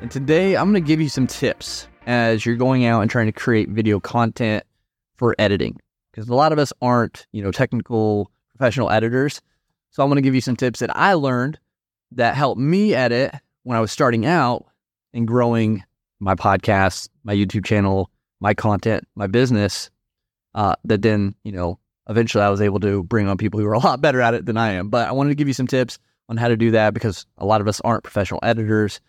And today I'm going to give you some tips as you're going out and trying to create video content for editing. Because a lot of us aren't, you know, technical professional editors. So I'm going to give you some tips that I learned that helped me edit when I was starting out and growing my podcast, my YouTube channel, my content, my business. Uh, that then, you know, eventually I was able to bring on people who are a lot better at it than I am. But I wanted to give you some tips on how to do that because a lot of us aren't professional editors.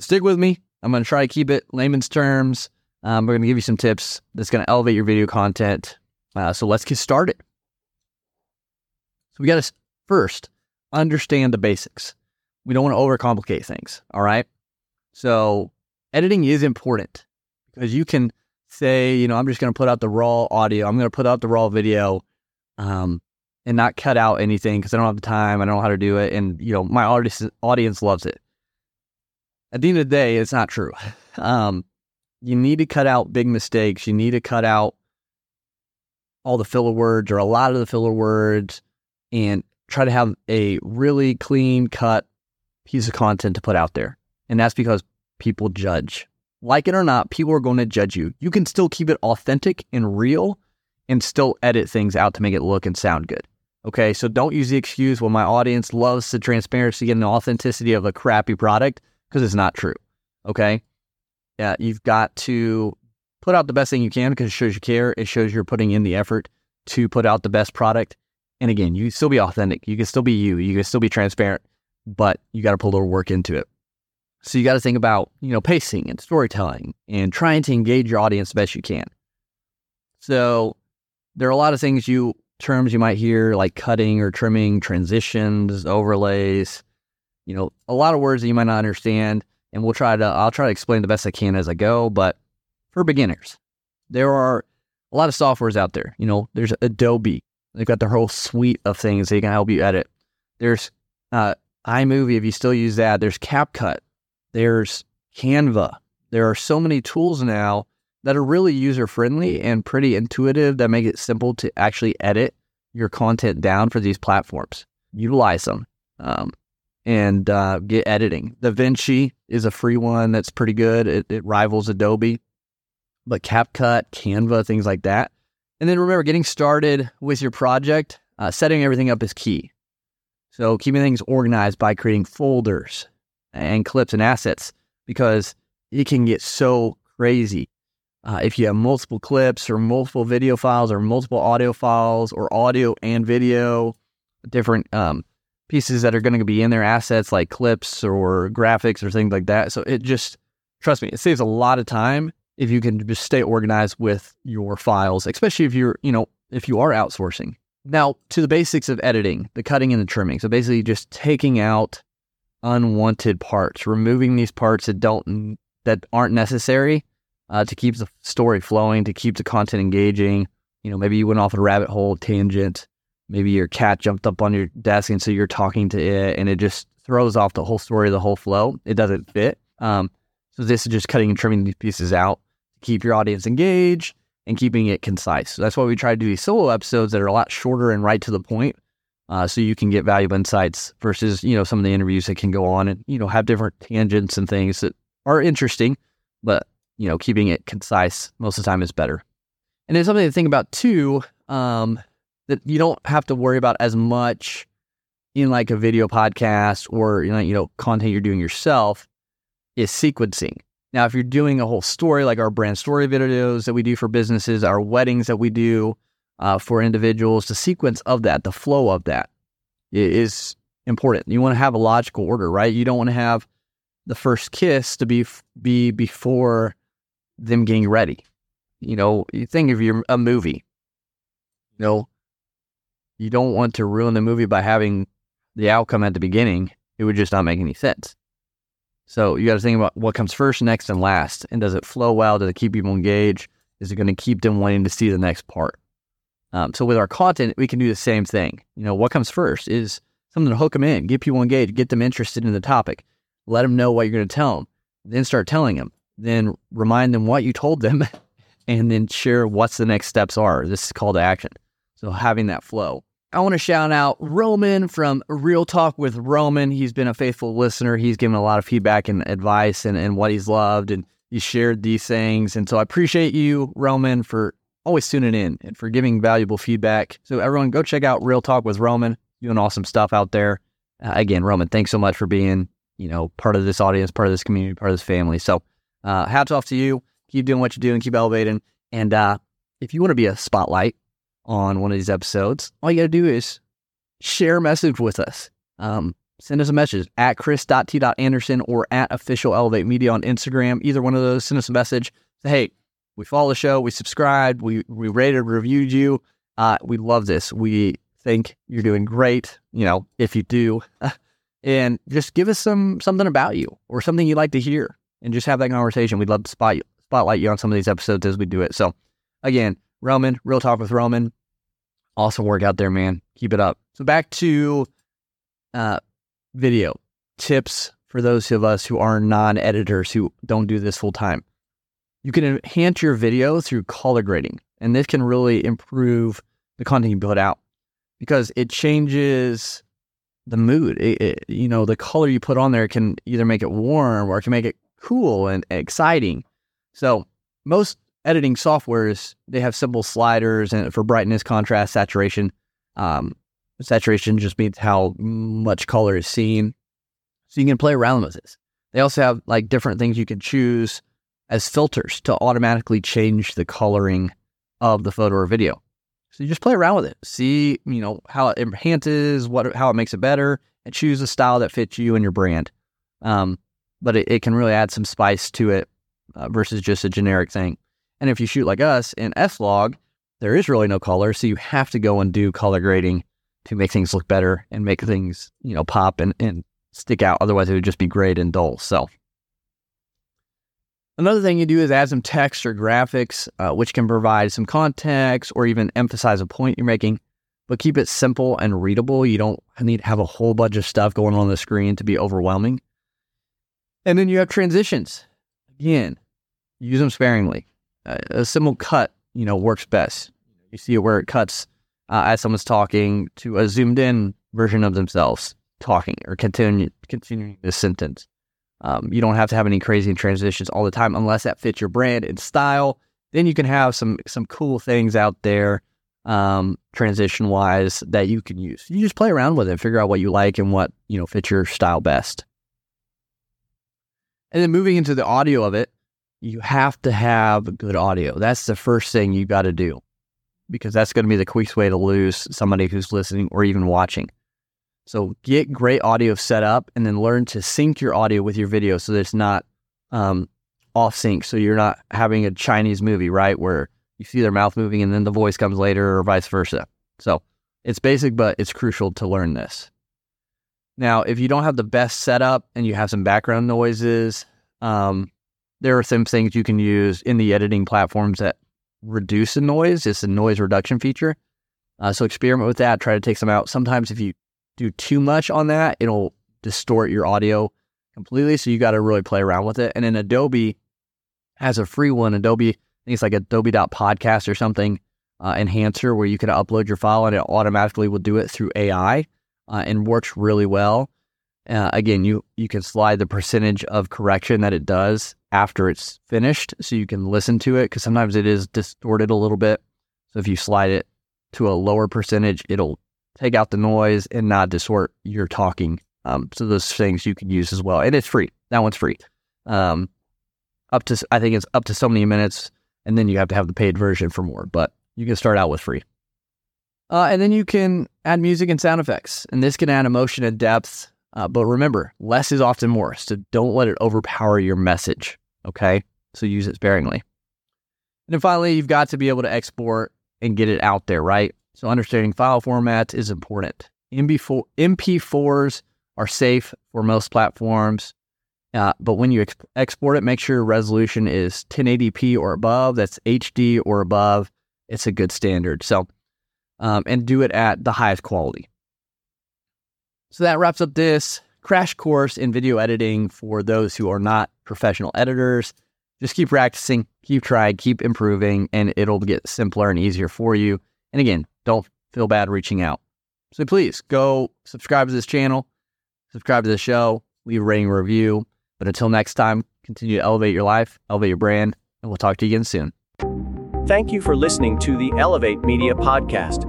Stick with me. I'm going to try to keep it layman's terms. Um, we're going to give you some tips that's going to elevate your video content. Uh, so let's get started. So we got to first understand the basics. We don't want to overcomplicate things. All right. So editing is important because you can say, you know, I'm just going to put out the raw audio. I'm going to put out the raw video, um, and not cut out anything because I don't have the time. I don't know how to do it, and you know, my audience audience loves it. At the end of the day, it's not true. Um, you need to cut out big mistakes. You need to cut out all the filler words or a lot of the filler words, and try to have a really clean cut piece of content to put out there. And that's because people judge. Like it or not, people are going to judge you. You can still keep it authentic and real and still edit things out to make it look and sound good. Okay, so don't use the excuse, well, my audience loves the transparency and the authenticity of a crappy product because it's not true. Okay, yeah, you've got to put out the best thing you can because it shows you care. It shows you're putting in the effort to put out the best product. And again, you still be authentic. You can still be you. You can still be transparent, but you got to put a little work into it. So you got to think about, you know, pacing and storytelling and trying to engage your audience the best you can. So there are a lot of things you terms you might hear like cutting or trimming, transitions, overlays, you know, a lot of words that you might not understand. And we'll try to, I'll try to explain the best I can as I go. But for beginners, there are a lot of softwares out there. You know, there's Adobe. They've got their whole suite of things they can help you edit. There's uh, iMovie if you still use that. There's CapCut. There's Canva. There are so many tools now that are really user friendly and pretty intuitive that make it simple to actually edit your content down for these platforms. Utilize them um, and uh, get editing. DaVinci is a free one that's pretty good. It, it rivals Adobe, but CapCut, Canva, things like that. And then remember, getting started with your project, uh, setting everything up is key. So keeping things organized by creating folders, and clips and assets because it can get so crazy. Uh, if you have multiple clips or multiple video files or multiple audio files or audio and video, different um, pieces that are going to be in their assets like clips or graphics or things like that. So it just, trust me, it saves a lot of time if you can just stay organized with your files, especially if you're, you know, if you are outsourcing. Now, to the basics of editing, the cutting and the trimming. So basically just taking out unwanted parts, removing these parts that don't that aren't necessary uh, to keep the story flowing, to keep the content engaging. You know, maybe you went off a rabbit hole tangent. Maybe your cat jumped up on your desk, and so you're talking to it, and it just throws off the whole story, the whole flow. It doesn't fit. Um, so this is just cutting and trimming these pieces out to keep your audience engaged and keeping it concise. So that's why we try to do these solo episodes that are a lot shorter and right to the point uh, so you can get valuable insights versus you know some of the interviews that can go on and you know have different tangents and things that are interesting, but you know keeping it concise most of the time is better. And there's something to think about too um, that you don't have to worry about as much in like a video podcast or you know you know content you're doing yourself is sequencing. Now, if you're doing a whole story like our brand story videos that we do for businesses, our weddings that we do, uh, for individuals. The sequence of that, the flow of that is important. You want to have a logical order, right? You don't want to have the first kiss to be be before them getting ready. You know, you think of your a movie. You know, you don't want to ruin the movie by having the outcome at the beginning. It would just not make any sense. So you got to think about what comes first, next, and last. And does it flow well? Does it keep people engaged? Is it going to keep them wanting to see the next part? Um, so with our content, we can do the same thing. You know, what comes first is something to hook them in, get people engaged, get them interested in the topic, let them know what you're going to tell them, then start telling them, then remind them what you told them, and then share what's the next steps are. This is call to action. So having that flow. I want to shout out Roman from Real Talk with Roman. He's been a faithful listener. He's given a lot of feedback and advice and, and what he's loved, and he shared these things. And so I appreciate you, Roman, for always tuning in and for giving valuable feedback. So everyone, go check out Real Talk with Roman. Doing awesome stuff out there. Uh, again, Roman, thanks so much for being you know part of this audience, part of this community, part of this family. So uh, hats off to you. Keep doing what you're doing. Keep elevating. And uh, if you want to be a spotlight on one of these episodes, all you got to do is share a message with us. Um, send us a message at chris.t.anderson or at official elevate media on Instagram. Either one of those, send us a message. Say, hey, we follow the show, we subscribed, we, we rated, reviewed you. Uh, we love this. We think you're doing great, you know, if you do. and just give us some something about you or something you'd like to hear and just have that conversation. We'd love to spot spotlight you on some of these episodes as we do it. So again, Roman, real talk with Roman. Awesome work out there, man. Keep it up. So back to uh, video tips for those of us who are non-editors who don't do this full time. You can enhance your video through color grading, and this can really improve the content you put out because it changes the mood. It, it, you know, the color you put on there can either make it warm or it can make it cool and exciting. So most editing softwares they have simple sliders and for brightness, contrast, saturation. Um, saturation just means how much color is seen, so you can play around with this. They also have like different things you can choose as filters to automatically change the coloring of the photo or video. So you just play around with it, see you know how it enhances, what how it makes it better, and choose a style that fits you and your brand. Um, but it, it, can really add some spice to it uh, versus just a generic thing. And if you shoot like us in S-Log, there is really no color, so you have to go and do color grading to make things look better and make things, you know, pop and, and stick out. Otherwise, it would just be grayed and dull. So, another thing you do is add some text or graphics, uh, which can provide some context or even emphasize a point you're making, but keep it simple and readable. You don't need to have a whole bunch of stuff going on the screen to be overwhelming. And then you have transitions. Again, use them sparingly a simple cut, you know, works best. You see it where it cuts uh, as someone's talking to a zoomed in version of themselves talking or continue, continuing this sentence. Um, you don't have to have any crazy transitions all the time unless that fits your brand and style. Then you can have some some cool things out there um, transition wise that you can use. You just play around with it, figure out what you like and what you know fits your style best. And then moving into the audio of it, you have to have good audio. That's the first thing you got to do because that's going to be the quickest way to lose somebody who's listening or even watching. So get great audio set up and then learn to sync your audio with your video so that it's not um, off sync. So you're not having a Chinese movie, right? Where you see their mouth moving and then the voice comes later or vice versa. So it's basic, but it's crucial to learn this. Now, if you don't have the best setup and you have some background noises, um, there are some things you can use in the editing platforms that reduce the noise. It's a noise reduction feature. Uh, so experiment with that. Try to take some out. Sometimes if you do too much on that, it'll distort your audio completely. So you got to really play around with it. And then Adobe has a free one. Adobe, I think it's like Adobe.podcast or something uh, enhancer where you can upload your file and it automatically will do it through AI uh, and works really well. Uh, again, you you can slide the percentage of correction that it does after it's finished, so you can listen to it because sometimes it is distorted a little bit. So if you slide it to a lower percentage, it'll take out the noise and not distort your talking. Um, so those things you can use as well, and it's free. That one's free. Um, up to I think it's up to so many minutes, and then you have to have the paid version for more. But you can start out with free. Uh, and then you can add music and sound effects, and this can add emotion and depth uh, but remember, less is often more. So don't let it overpower your message. Okay. So use it sparingly. And then finally, you've got to be able to export and get it out there, right? So understanding file formats is important. MP4, MP4s are safe for most platforms. Uh, but when you ex- export it, make sure your resolution is 1080p or above. That's HD or above. It's a good standard. So, um, and do it at the highest quality. So that wraps up this crash course in video editing for those who are not professional editors. Just keep practicing, keep trying, keep improving, and it'll get simpler and easier for you. And again, don't feel bad reaching out. So please go subscribe to this channel, subscribe to the show, leave a rating review. But until next time, continue to elevate your life, elevate your brand, and we'll talk to you again soon. Thank you for listening to the Elevate Media Podcast.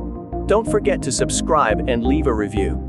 Don't forget to subscribe and leave a review.